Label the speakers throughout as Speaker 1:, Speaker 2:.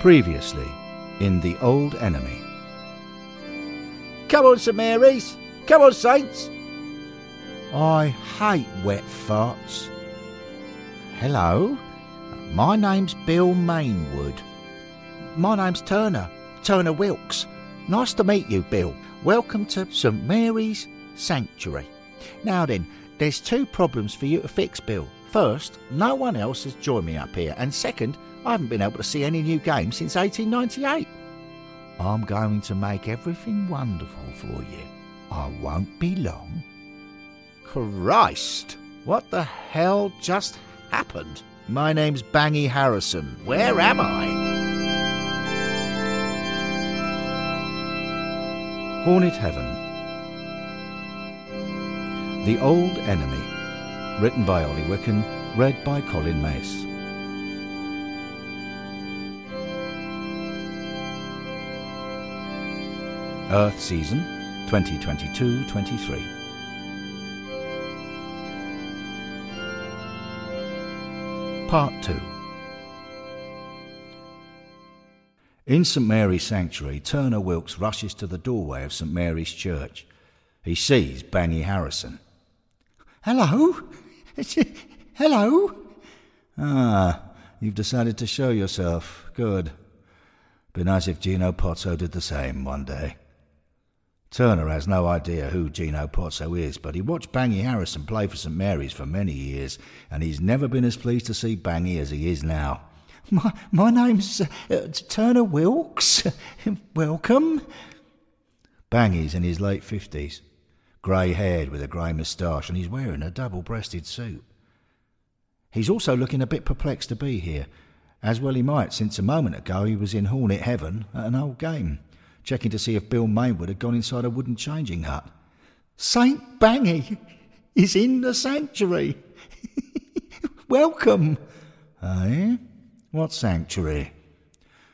Speaker 1: Previously, in The Old Enemy.
Speaker 2: Come on, St Mary's. Come on, Saints.
Speaker 3: I hate wet farts. Hello, my name's Bill Mainwood. My name's Turner, Turner Wilkes. Nice to meet you, Bill. Welcome to St Mary's Sanctuary. Now then, there's two problems for you to fix, Bill. First, no one else has joined me up here, and second, I haven't been able to see any new games since 1898. I'm going to make everything wonderful for you. I won't be long.
Speaker 2: Christ! What the hell just happened? My name's Bangy Harrison. Where am I?
Speaker 1: Hornet Heaven. The Old Enemy. Written by Ollie Wicken, read by Colin Mace. Earth Season 2022 23. Part 2 In St Mary's Sanctuary, Turner Wilkes rushes to the doorway of St Mary's Church. He sees Bangy Harrison.
Speaker 3: Hello? Hello?
Speaker 1: Ah, you've decided to show yourself. Good. Be nice if Gino Pozzo did the same one day. Turner has no idea who Gino Pozzo is, but he watched Bangy Harrison play for St Mary's for many years, and he's never been as pleased to see Bangy as he is now.
Speaker 3: My, my name's uh, Turner Wilkes. Welcome.
Speaker 1: Bangy's in his late fifties, grey haired with a grey moustache, and he's wearing a double breasted suit. He's also looking a bit perplexed to be here, as well he might, since a moment ago he was in Hornet Heaven at an old game checking to see if Bill Mainwood had gone inside a wooden changing hut.
Speaker 3: Saint Bangy is in the sanctuary. Welcome.
Speaker 1: Eh? What sanctuary?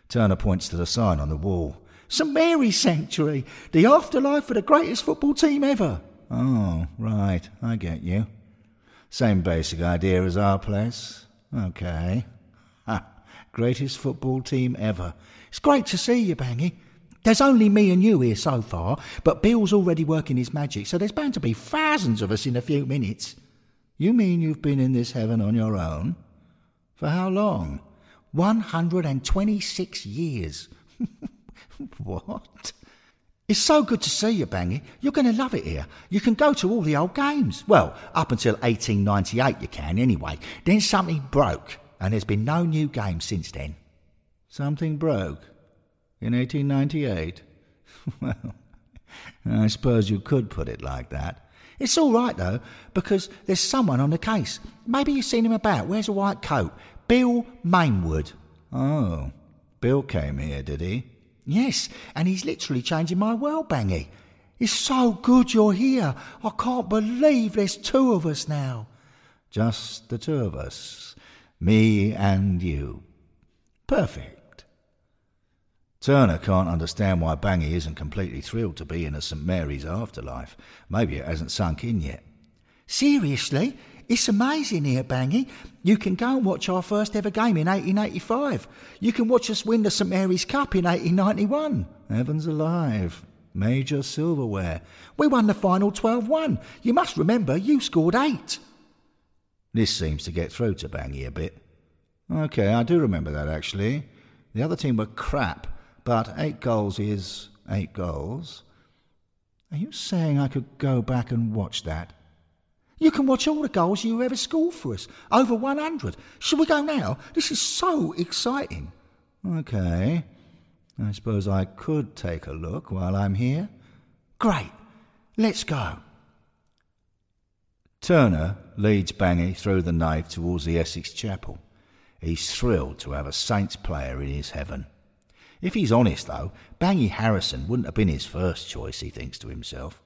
Speaker 1: Turner points to the sign on the wall.
Speaker 3: St Mary's Sanctuary, the afterlife of the greatest football team ever.
Speaker 1: Oh, right, I get you. Same basic idea as our place. Okay. Ha, greatest football team ever.
Speaker 3: It's great to see you, Bangy. There's only me and you here so far, but Bill's already working his magic, so there's bound to be thousands of us in a few minutes.
Speaker 1: You mean you've been in this heaven on your own? For how long?
Speaker 3: 126 years.
Speaker 1: what?
Speaker 3: It's so good to see you, Bangy. You're going to love it here. You can go to all the old games. Well, up until 1898 you can, anyway. Then something broke, and there's been no new games since then.
Speaker 1: Something broke? In 1898? well, I suppose you could put it like that.
Speaker 3: It's all right, though, because there's someone on the case. Maybe you've seen him about. Wears a white coat. Bill Mainwood.
Speaker 1: Oh, Bill came here, did he?
Speaker 3: Yes, and he's literally changing my world, Bangy. It's so good you're here. I can't believe there's two of us now.
Speaker 1: Just the two of us. Me and you. Perfect. Turner can't understand why Bangy isn't completely thrilled to be in a St Mary's afterlife. Maybe it hasn't sunk in yet.
Speaker 3: Seriously? It's amazing here, Bangy. You can go and watch our first ever game in 1885. You can watch us win the St Mary's Cup in 1891.
Speaker 1: Heavens alive. Major silverware.
Speaker 3: We won the final 12 1. You must remember, you scored eight.
Speaker 1: This seems to get through to Bangy a bit. OK, I do remember that actually. The other team were crap, but eight goals is eight goals. Are you saying I could go back and watch that?
Speaker 3: You can watch all the goals you ever scored for us. Over 100. Shall we go now? This is so exciting.
Speaker 1: OK. I suppose I could take a look while I'm here.
Speaker 3: Great. Let's go.
Speaker 1: Turner leads Bangy through the nave towards the Essex Chapel. He's thrilled to have a Saints player in his heaven. If he's honest, though, Bangy Harrison wouldn't have been his first choice, he thinks to himself.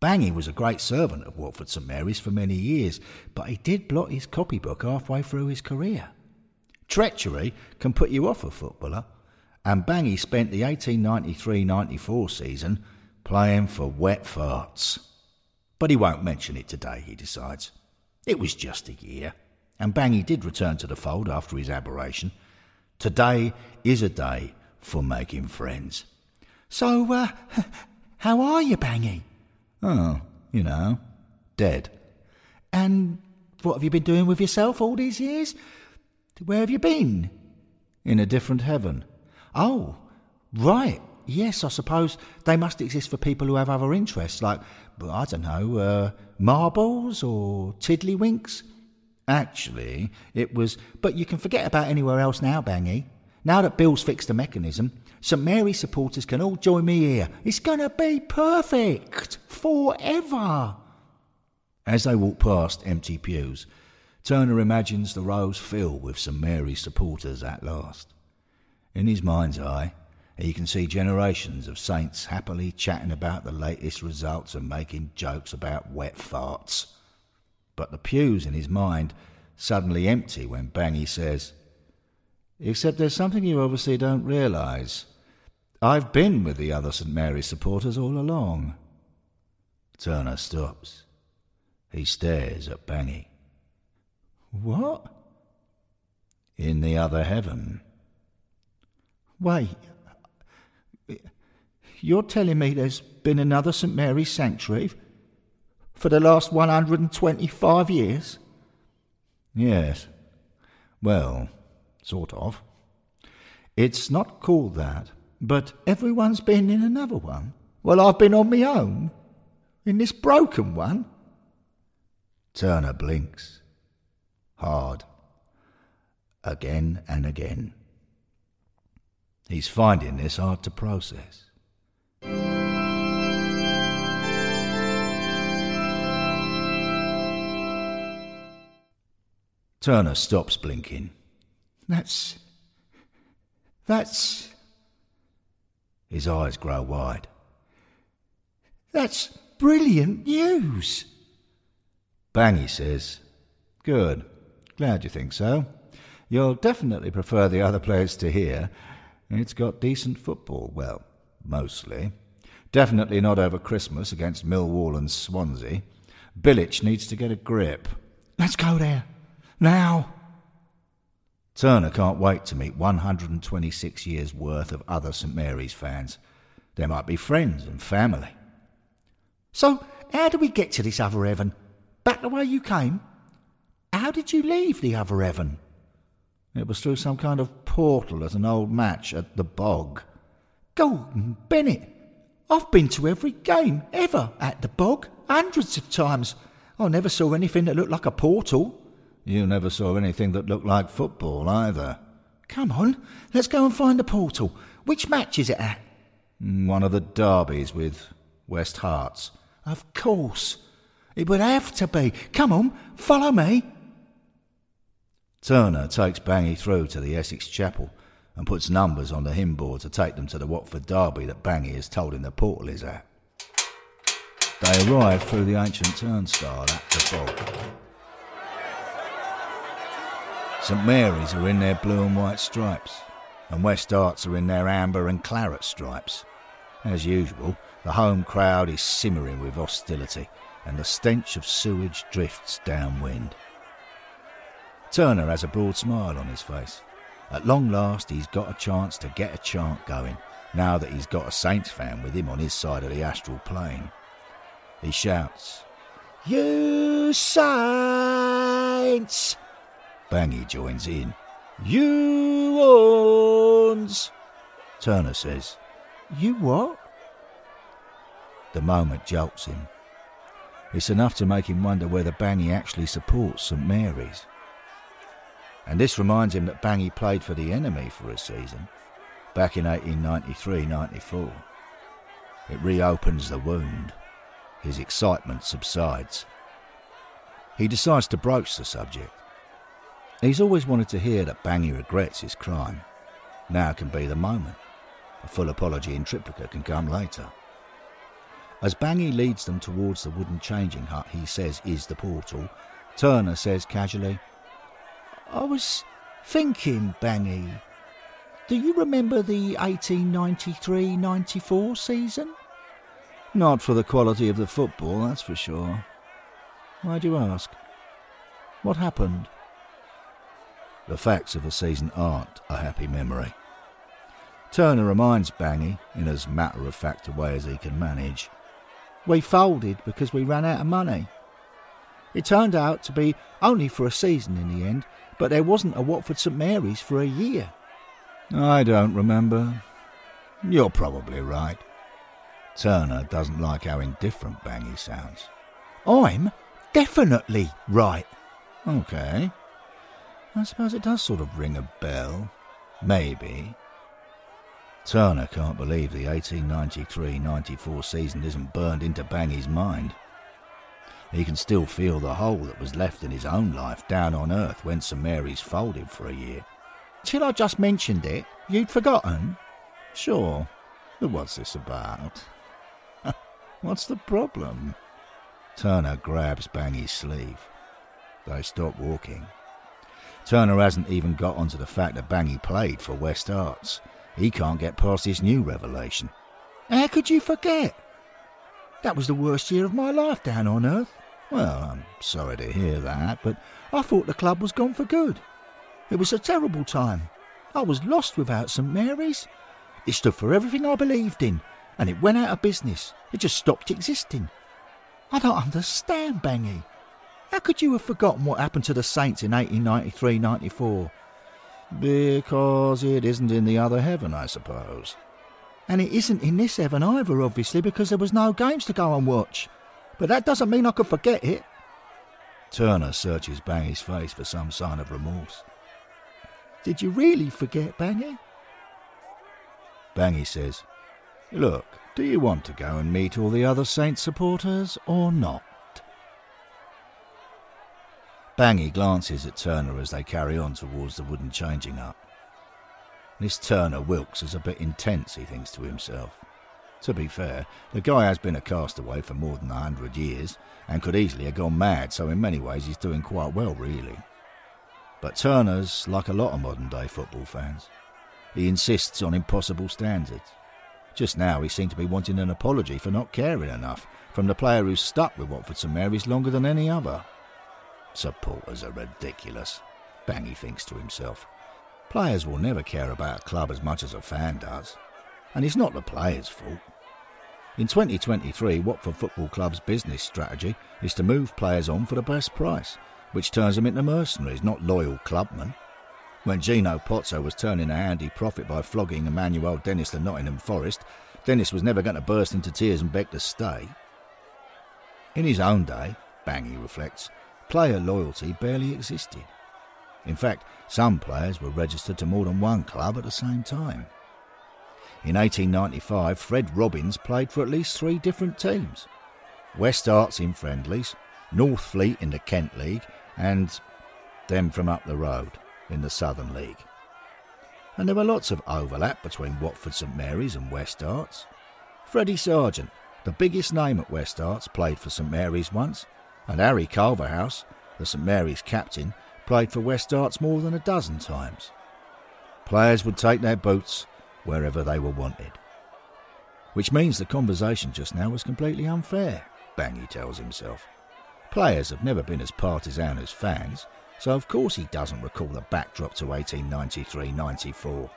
Speaker 1: Bangy was a great servant of Watford St Mary's for many years, but he did blot his copybook halfway through his career. Treachery can put you off a footballer, and Bangy spent the 1893-94 season playing for wet farts. But he won't mention it today, he decides. It was just a year, and Bangy did return to the fold after his aberration. Today is a day for making friends.
Speaker 3: So, uh, how are you, Bangy?
Speaker 1: Oh, you know, dead.
Speaker 3: And what have you been doing with yourself all these years? Where have you been?
Speaker 1: In a different heaven.
Speaker 3: Oh, right. Yes, I suppose they must exist for people who have other interests, like, I don't know, uh, marbles or tiddlywinks.
Speaker 1: Actually, it was.
Speaker 3: But you can forget about anywhere else now, Bangy. Now that Bill's fixed the mechanism, St Mary's supporters can all join me here. It's going to be perfect forever.
Speaker 1: As they walk past empty pews, Turner imagines the rows fill with St Mary's supporters at last. In his mind's eye, he can see generations of saints happily chatting about the latest results and making jokes about wet farts. But the pews in his mind suddenly empty when Bangy says, Except there's something you obviously don't realise. I've been with the other St Mary's supporters all along. Turner stops. He stares at Bangy.
Speaker 3: What?
Speaker 1: In the other heaven.
Speaker 3: Wait, you're telling me there's been another St Mary's sanctuary for the last 125 years?
Speaker 1: Yes. Well, sort of. It's not called that, but
Speaker 3: everyone's been in another one. Well, I've been on my own, in this broken one.
Speaker 1: Turner blinks. Hard. Again and again. He's finding this hard to process. Turner stops blinking.
Speaker 3: That's. That's.
Speaker 1: His eyes grow wide.
Speaker 3: That's brilliant news.
Speaker 1: Bangy says, Good. Glad you think so. You'll definitely prefer the other place to here. It's got decent football, well, mostly. Definitely not over Christmas against Millwall and Swansea. Bilic needs to get a grip.
Speaker 3: Let's go there. Now.
Speaker 1: Turner can't wait to meet 126 years' worth of other St Mary's fans. There might be friends and family.
Speaker 3: So, how do we get to this other heaven? Back the way you came? How did you leave the other heaven?
Speaker 1: It was through some kind of portal at an old match at the bog.
Speaker 3: Gordon Bennett! I've been to every game ever at the bog, hundreds of times. I never saw anything that looked like a portal.
Speaker 1: You never saw anything that looked like football either.
Speaker 3: Come on, let's go and find the portal. Which match is it at?
Speaker 1: Mm, one of the derbies with West Herts.
Speaker 3: Of course. It would have to be. Come on, follow me.
Speaker 1: Turner takes Bangy through to the Essex Chapel and puts numbers on the hymn board to take them to the Watford derby that Bangy has told him the portal is at. They arrive through the ancient turnstile at the bog. St Mary's are in their blue and white stripes, and West Herts are in their amber and claret stripes. As usual, the home crowd is simmering with hostility, and the stench of sewage drifts downwind. Turner has a broad smile on his face. At long last, he's got a chance to get a chant going, now that he's got a Saints fan with him on his side of the astral plane. He shouts,
Speaker 3: You Saints!
Speaker 1: Bangy joins in.
Speaker 3: You owns.
Speaker 1: Turner says,
Speaker 3: You what?
Speaker 1: The moment jolts him. It's enough to make him wonder whether Bangy actually supports St Mary's. And this reminds him that Bangy played for the enemy for a season, back in 1893-94. It reopens the wound. His excitement subsides. He decides to broach the subject. He's always wanted to hear that Bangy regrets his crime. Now can be the moment. A full apology in triplicate can come later. As Bangy leads them towards the wooden changing hut he says is the portal, Turner says casually,
Speaker 3: I was thinking, Bangy, do you remember the 1893 94 season?
Speaker 1: Not for the quality of the football, that's for sure. Why do you ask? What happened? The facts of the season aren't a happy memory. Turner reminds Bangy, in as matter of fact a way as he can manage,
Speaker 3: We folded because we ran out of money. It turned out to be only for a season in the end, but there wasn't a Watford St Mary's for a year.
Speaker 1: I don't remember. You're probably right. Turner doesn't like how indifferent Bangy sounds.
Speaker 3: I'm definitely right.
Speaker 1: Okay. I suppose it does sort of ring a bell. Maybe. Turner can't believe the 1893-94 season isn't burned into Bangy's mind. He can still feel the hole that was left in his own life down on earth when St Mary's folded for a year.
Speaker 3: Till I just mentioned it, you'd forgotten.
Speaker 1: Sure, but what's this about? what's the problem? Turner grabs Bangy's sleeve. They stop walking. Turner hasn't even got onto the fact that Bangy played for West Herts. He can't get past this new revelation.
Speaker 3: How could you forget? That was the worst year of my life down on earth.
Speaker 1: Well, I'm sorry to hear that, but
Speaker 3: I thought the club was gone for good. It was a terrible time. I was lost without St Mary's. It stood for everything I believed in, and it went out of business. It just stopped existing. I don't understand, Bangy. How could you have forgotten what happened to the Saints in 1893 94?
Speaker 1: Because it isn't in the other heaven, I suppose.
Speaker 3: And it isn't in this heaven either, obviously, because there was no games to go and watch. But that doesn't mean I could forget it.
Speaker 1: Turner searches Bangy's face for some sign of remorse.
Speaker 3: Did you really forget, Bangy?
Speaker 1: Bangy says, Look, do you want to go and meet all the other Saints supporters or not? Bangy glances at Turner as they carry on towards the wooden changing up. This Turner Wilkes is a bit intense, he thinks to himself. To be fair, the guy has been a castaway for more than a hundred years and could easily have gone mad, so in many ways he's doing quite well, really. But Turner's like a lot of modern day football fans. He insists on impossible standards. Just now he seemed to be wanting an apology for not caring enough from the player who's stuck with Watford St Mary's longer than any other. Supporters are ridiculous, Bangy thinks to himself. Players will never care about a club as much as a fan does. And it's not the players' fault. In 2023, Watford Football Club's business strategy is to move players on for the best price, which turns them into mercenaries, not loyal clubmen. When Gino Pozzo was turning a handy profit by flogging Emmanuel Dennis to Nottingham Forest, Dennis was never going to burst into tears and beg to stay. In his own day, Bangy reflects, player loyalty barely existed. In fact, some players were registered to more than one club at the same time. In 1895, Fred Robbins played for at least three different teams West Herts in friendlies, Northfleet in the Kent League, and them from up the road in the Southern League. And there were lots of overlap between Watford St Mary's and West Herts. Freddie Sargent, the biggest name at West Herts, played for St Mary's once, and Harry Culverhouse, the St Mary's captain, played for West Herts more than a dozen times. Players would take their boots wherever they were wanted. Which means the conversation just now was completely unfair, Bangy tells himself. Players have never been as partisan as fans, so of course he doesn't recall the backdrop to 1893 94.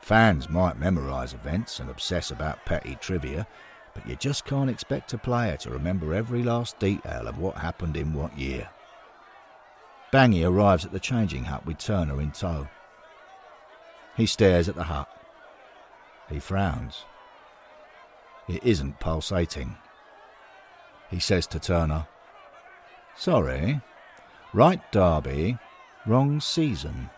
Speaker 1: Fans might memorise events and obsess about petty trivia, but you just can't expect a player to remember every last detail of what happened in what year. Bangy arrives at the changing hut with Turner in tow. He stares at the hut. He frowns. It isn't pulsating. He says to Turner, Sorry, right derby, wrong season.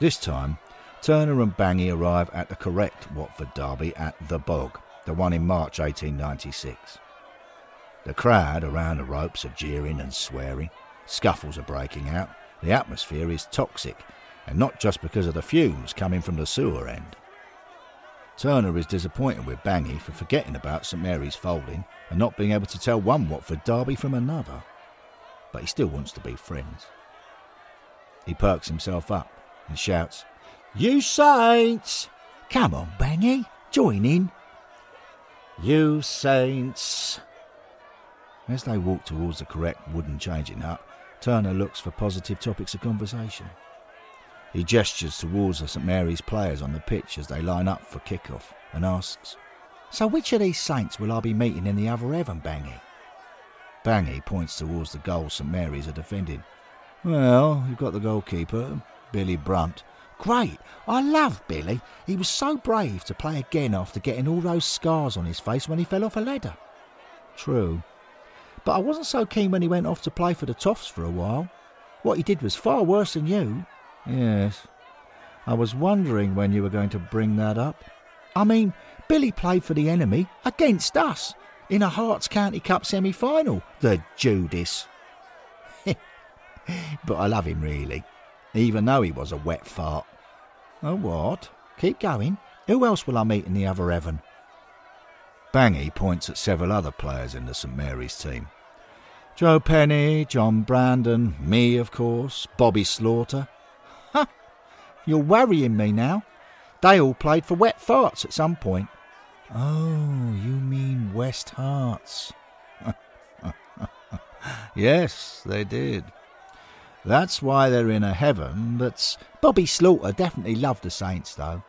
Speaker 1: This time, Turner and Bangy arrive at the correct Watford derby at The Bog, the one in March 1896. The crowd around the ropes are jeering and swearing, scuffles are breaking out, the atmosphere is toxic, and not just because of the fumes coming from the sewer end. Turner is disappointed with Bangy for forgetting about St Mary's folding and not being able to tell one Watford derby from another, but he still wants to be friends. He perks himself up and shouts,
Speaker 3: You Saints! Come on, Bangy, join in.
Speaker 2: You Saints,
Speaker 1: As they walk towards the correct wooden changing hut, Turner looks for positive topics of conversation. He gestures towards the St Mary's players on the pitch as they line up for kick-off and asks,
Speaker 3: So which of these saints will I be meeting in the other heaven, Bangy?
Speaker 1: Bangy points towards the goal St Mary's are defending. Well, you've got the goalkeeper, Billy Brunt.
Speaker 3: Great! I love Billy. He was so brave to play again after getting all those scars on his face when he fell off a ladder.
Speaker 1: True.
Speaker 3: But I wasn't so keen when he went off to play for the Toffs for a while. What he did was far worse than you.
Speaker 1: Yes. I was wondering when you were going to bring that up.
Speaker 3: I mean, Billy played for the enemy against us in a Herts County Cup semi final. The Judas.
Speaker 1: but I love him really, even though he was a wet fart.
Speaker 3: Oh, what? Keep going. Who else will I meet in the other heaven?
Speaker 1: Bangy points at several other players in the St Mary's team. Joe Penny, John Brandon, me, of course, Bobby Slaughter.
Speaker 3: Ha! You're worrying me now. They all played for Wet Farts at some point.
Speaker 1: Oh, you mean West Herts? yes, they did. That's why they're in a heaven that's.
Speaker 3: Bobby Slaughter definitely loved the Saints, though.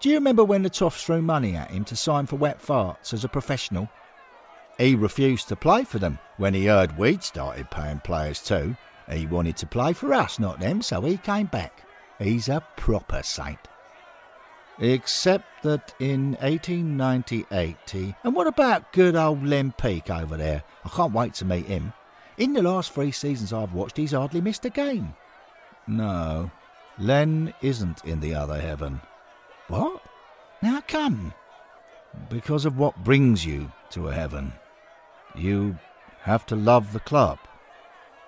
Speaker 3: Do you remember when the Toffs threw money at him to sign for Wet Farts as a professional?
Speaker 1: He refused to play for them when he heard we'd started paying players too. He wanted to play for us, not them, so he came back. He's a proper saint. Except that in 1898 he...
Speaker 3: And what about good old Len Peake over there? I can't wait to meet him. In the last three seasons I've watched, he's hardly missed a game.
Speaker 1: No, Len isn't in the other heaven.
Speaker 3: What? Now come.
Speaker 1: Because of what brings you to a heaven. You have to love the club.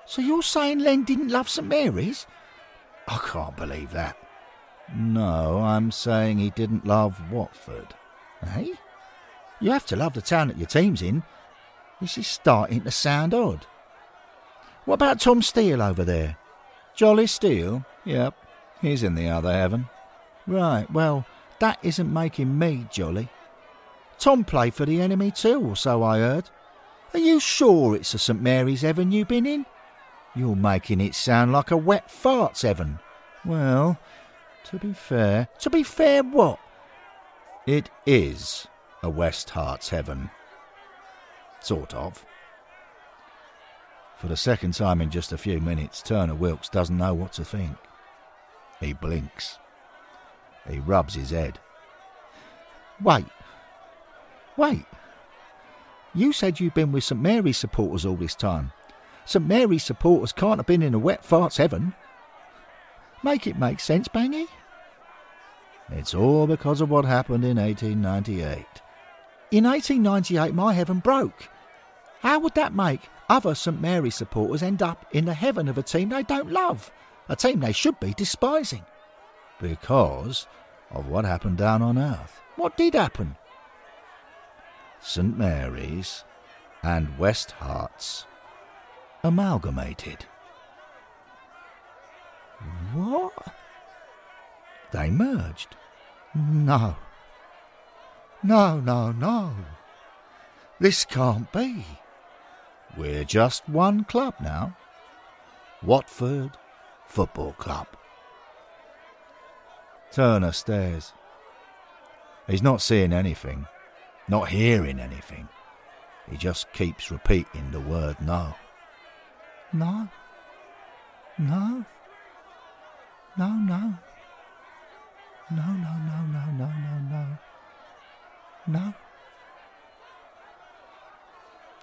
Speaker 3: So you're saying Len didn't love St Mary's?
Speaker 1: I can't believe that. No, I'm saying he didn't love Watford.
Speaker 3: Eh? You have to love the town that your team's in. This is starting to sound odd. What about Tom Steele over there?
Speaker 1: Jolly Steele? Yep, he's in the other heaven.
Speaker 3: Right, well, that isn't making me jolly. Tom played for the enemy too, or so I heard. Are you sure it's a St Mary's heaven you've been in? You're making it sound like a wet farts heaven.
Speaker 1: Well, to be fair.
Speaker 3: To be fair, what?
Speaker 1: It is a West Herts heaven. Sort of. For the second time in just a few minutes, Turner Wilkes doesn't know what to think. He blinks. He rubs his head.
Speaker 3: Wait. Wait. You said you've been with St Mary's supporters all this time. St Mary's supporters can't have been in a wet farts heaven. Make it make sense, Bangy.
Speaker 1: It's all because of what happened in 1898.
Speaker 3: In 1898, my heaven broke. How would that make other St Mary's supporters end up in the heaven of a team they don't love? A team they should be despising?
Speaker 1: Because of what happened down on earth.
Speaker 3: What did happen?
Speaker 1: St Mary's and West Herts amalgamated.
Speaker 3: What?
Speaker 1: They merged.
Speaker 3: No. No, no, no. This can't be.
Speaker 1: We're just one club now. Watford Football Club. Turner stares. He's not seeing anything, not hearing anything. He just keeps repeating the word no.
Speaker 3: No. No. No, no. No, no, no, no, no, no, no. No.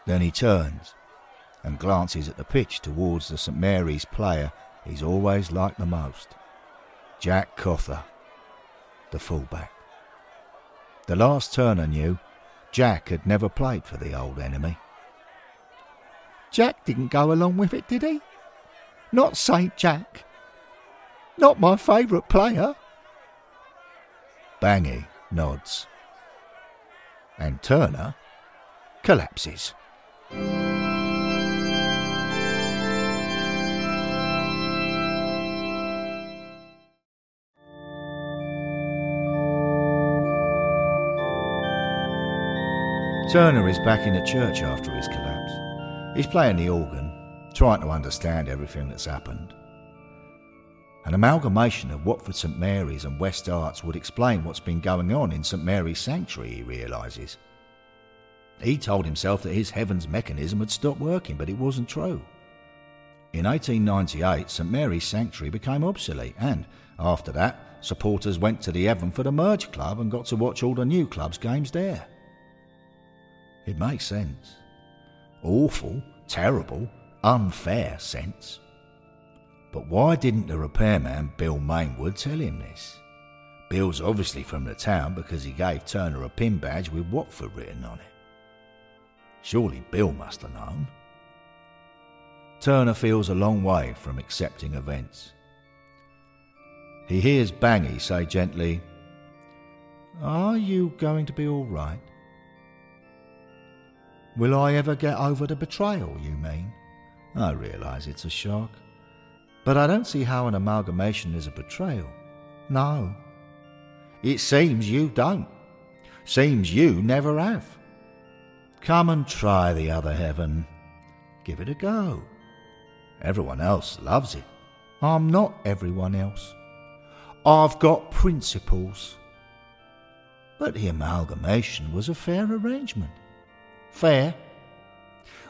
Speaker 1: Then he turns and glances at the pitch towards the St Mary's player he's always liked the most, Jack Cother, the fullback. The last Turner knew, Jack had never played for the old enemy.
Speaker 3: Jack didn't go along with it, did he? Not Saint Jack. Not my favourite player.
Speaker 1: Bangy nods. And Turner collapses. Turner is back in the church after his collapse. He's playing the organ, trying to understand everything that's happened. An amalgamation of Watford St Mary's and West Herts would explain what's been going on in St Mary's Sanctuary, he realises. He told himself that his heavens mechanism had stopped working, but it wasn't true. In 1898, St Mary's Sanctuary became obsolete, and after that, supporters went to the Heaven for the Merge Club and got to watch all the new club's games there. It makes sense. Awful, terrible, unfair sense. But why didn't the repairman, Bill Mainwood, tell him this? Bill's obviously from the town because he gave Turner a pin badge with Watford written on it. Surely Bill must have known. Turner feels a long way from accepting events. He hears Bangy say gently, Are you going to be all right? Will I ever get over the betrayal, you mean? I realise it's a shock. But I don't see how an amalgamation is a betrayal. No. It seems you don't. Seems you never have. Come and try the other heaven. Give it a go. Everyone else loves it. I'm not everyone else. I've got principles. But the amalgamation was a fair arrangement. Fair?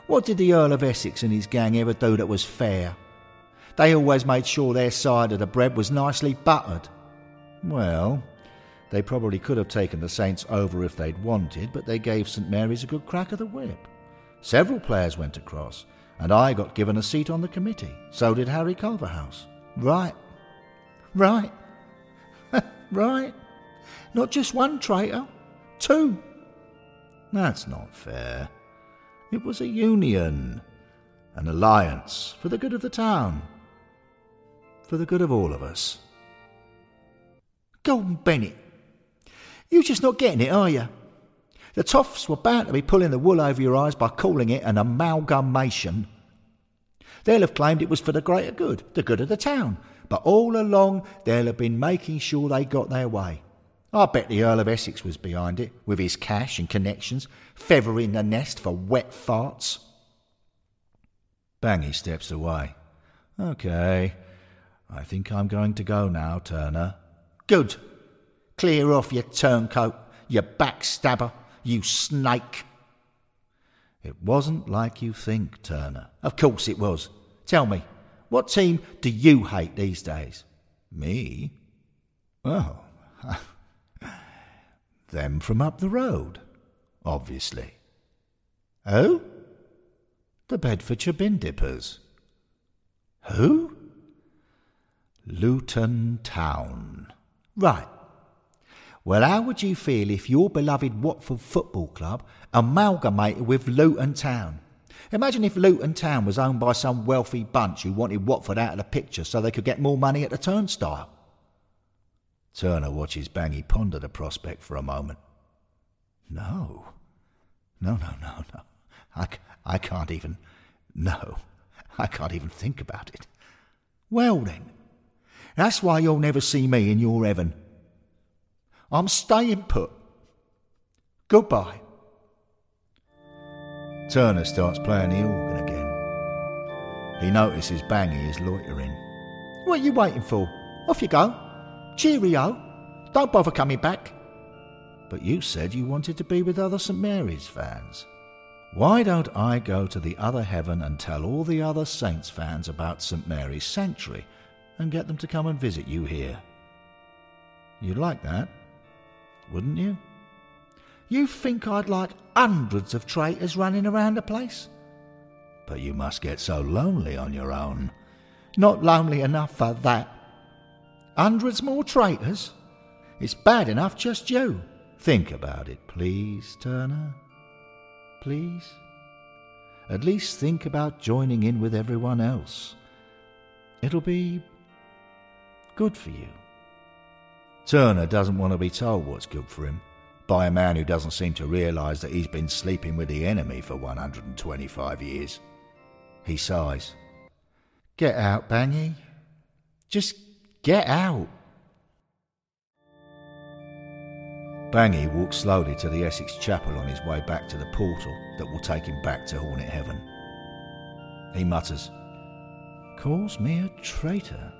Speaker 1: What did the Earl of Essex and his gang ever do that was fair? They always made sure their side of the bread was nicely buttered. Well, they probably could have taken the Saints over if they'd wanted, but they gave St Mary's a good crack of the whip. Several players went across, and I got given a seat on the committee. So did Harry Culverhouse. Right. Right. right. Not just one traitor, two. That's not fair. It was a union, an alliance for the good of the town, for the good of all of us. Gordon Bennett, you're just not getting it, are you? The toffs were bound to be pulling the wool over your eyes by calling it an amalgamation. They'll have claimed it was for the greater good, the good of the town, but all along they'll have been making sure they got their way. I bet the Earl of Essex was behind it, with his cash and connections, feathering the nest for wet farts. Bangy steps away. OK, I think I'm going to go now, Turner. Good. Clear off, you turncoat, you backstabber, you snake. It wasn't like you think, Turner. Of course it was. Tell me, what team do you hate these days? Me? Oh, them from up the road, obviously. Oh? The Bedfordshire Bin Dippers. Who? Luton Town. Right. Well, how would you feel if your beloved Watford Football Club amalgamated with Luton Town? Imagine if Luton Town was owned by some wealthy bunch who wanted Watford out of the picture so they could get more money at the turnstile. Turner watches Bangy ponder the prospect for a moment. No. No, no, no, no. I, I can't even. No. I can't even think about it. Well then, that's why you'll never see me in your heaven. I'm staying put. Goodbye. Turner starts playing the organ again. He notices Bangy is loitering. What are you waiting for? Off you go. Cheerio. Don't bother coming back. But you said you wanted to be with other St Mary's fans. Why don't I go to the other heaven and tell all the other Saints fans about St Mary's Sanctuary and get them to come and visit you here? You'd like that, wouldn't you? You think I'd like hundreds of traitors running around the place? But you must get so lonely on your own. Not lonely enough for that. Hundreds more traitors? It's bad enough just you. Think about it, please, Turner. Please? At least think about joining in with everyone else. It'll be good for you. Turner doesn't want to be told what's good for him by a man who doesn't seem to realise that he's been sleeping with the enemy for 125 years. He sighs. Get out, Bangy. Just get out. Bangy walks slowly to the Essex Chapel on his way back to the portal that will take him back to Hornet Heaven. He mutters, Calls me a traitor.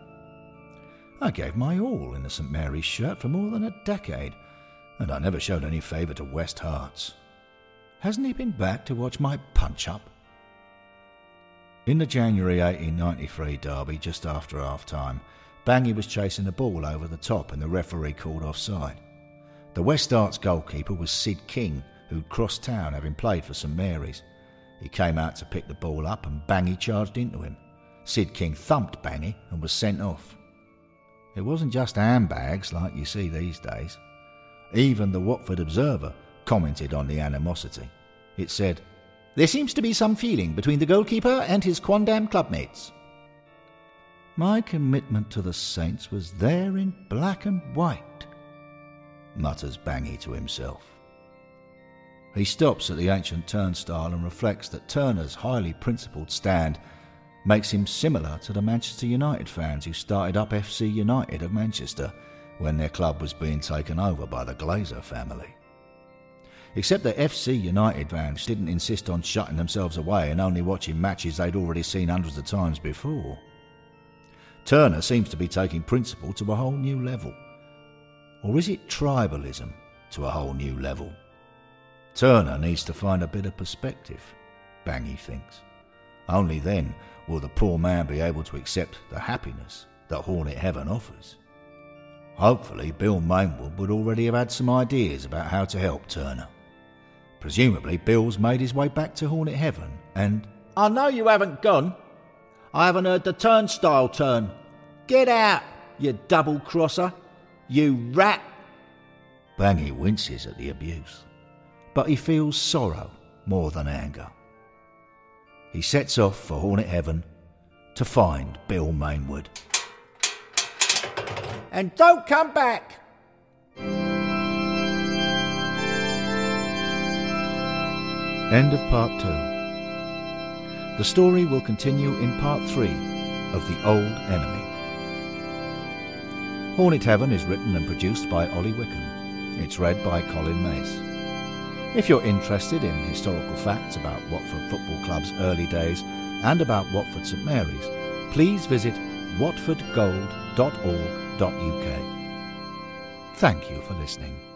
Speaker 1: I gave my all in the St. Mary's shirt for more than a decade, and I never showed any favour to West Herts. Hasn't he been back to watch my punch up? In the January 1893 derby, just after half time, Bangy was chasing the ball over the top and the referee called offside. The West Herts goalkeeper was Sid King, who'd crossed town having played for St Mary's. He came out to pick the ball up and Bangy charged into him. Sid King thumped Bangy and was sent off. It wasn't just handbags like you see these days. Even the Watford Observer commented on the animosity. It said, There seems to be some feeling between the goalkeeper and his quondam clubmates. My commitment to the Saints was there in black and white, mutters Bangy to himself. He stops at the ancient turnstile and reflects that Turner's highly principled stand makes him similar to the Manchester United fans who started up FC United of Manchester when their club was being taken over by the Glazer family. Except that FC United fans didn't insist on shutting themselves away and only watching matches they'd already seen hundreds of times before. Turner seems to be taking principle to a whole new level. Or is it tribalism to a whole new level? Turner needs to find a bit of perspective, Bangy thinks. Only then will the poor man be able to accept the happiness that Hornet Heaven offers. Hopefully, Bill Mainwood would already have had some ideas about how to help Turner. Presumably, Bill's made his way back to Hornet Heaven and.
Speaker 2: I know you haven't gone. I haven't heard the turnstile turn. Get out, you double crosser. You rat.
Speaker 1: Bangy winces at the abuse, but he feels sorrow more than anger. He sets off for Hornet Heaven to find Bill Mainwood.
Speaker 2: And don't come back.
Speaker 1: End of part two. The story will continue in part three of The Old Enemy. Hornet Heaven is written and produced by Ollie Wicken. It's read by Colin Mace. If you're interested in historical facts about Watford Football Club's early days and about Watford St Mary's, please visit watfordgold.org.uk. Thank you for listening.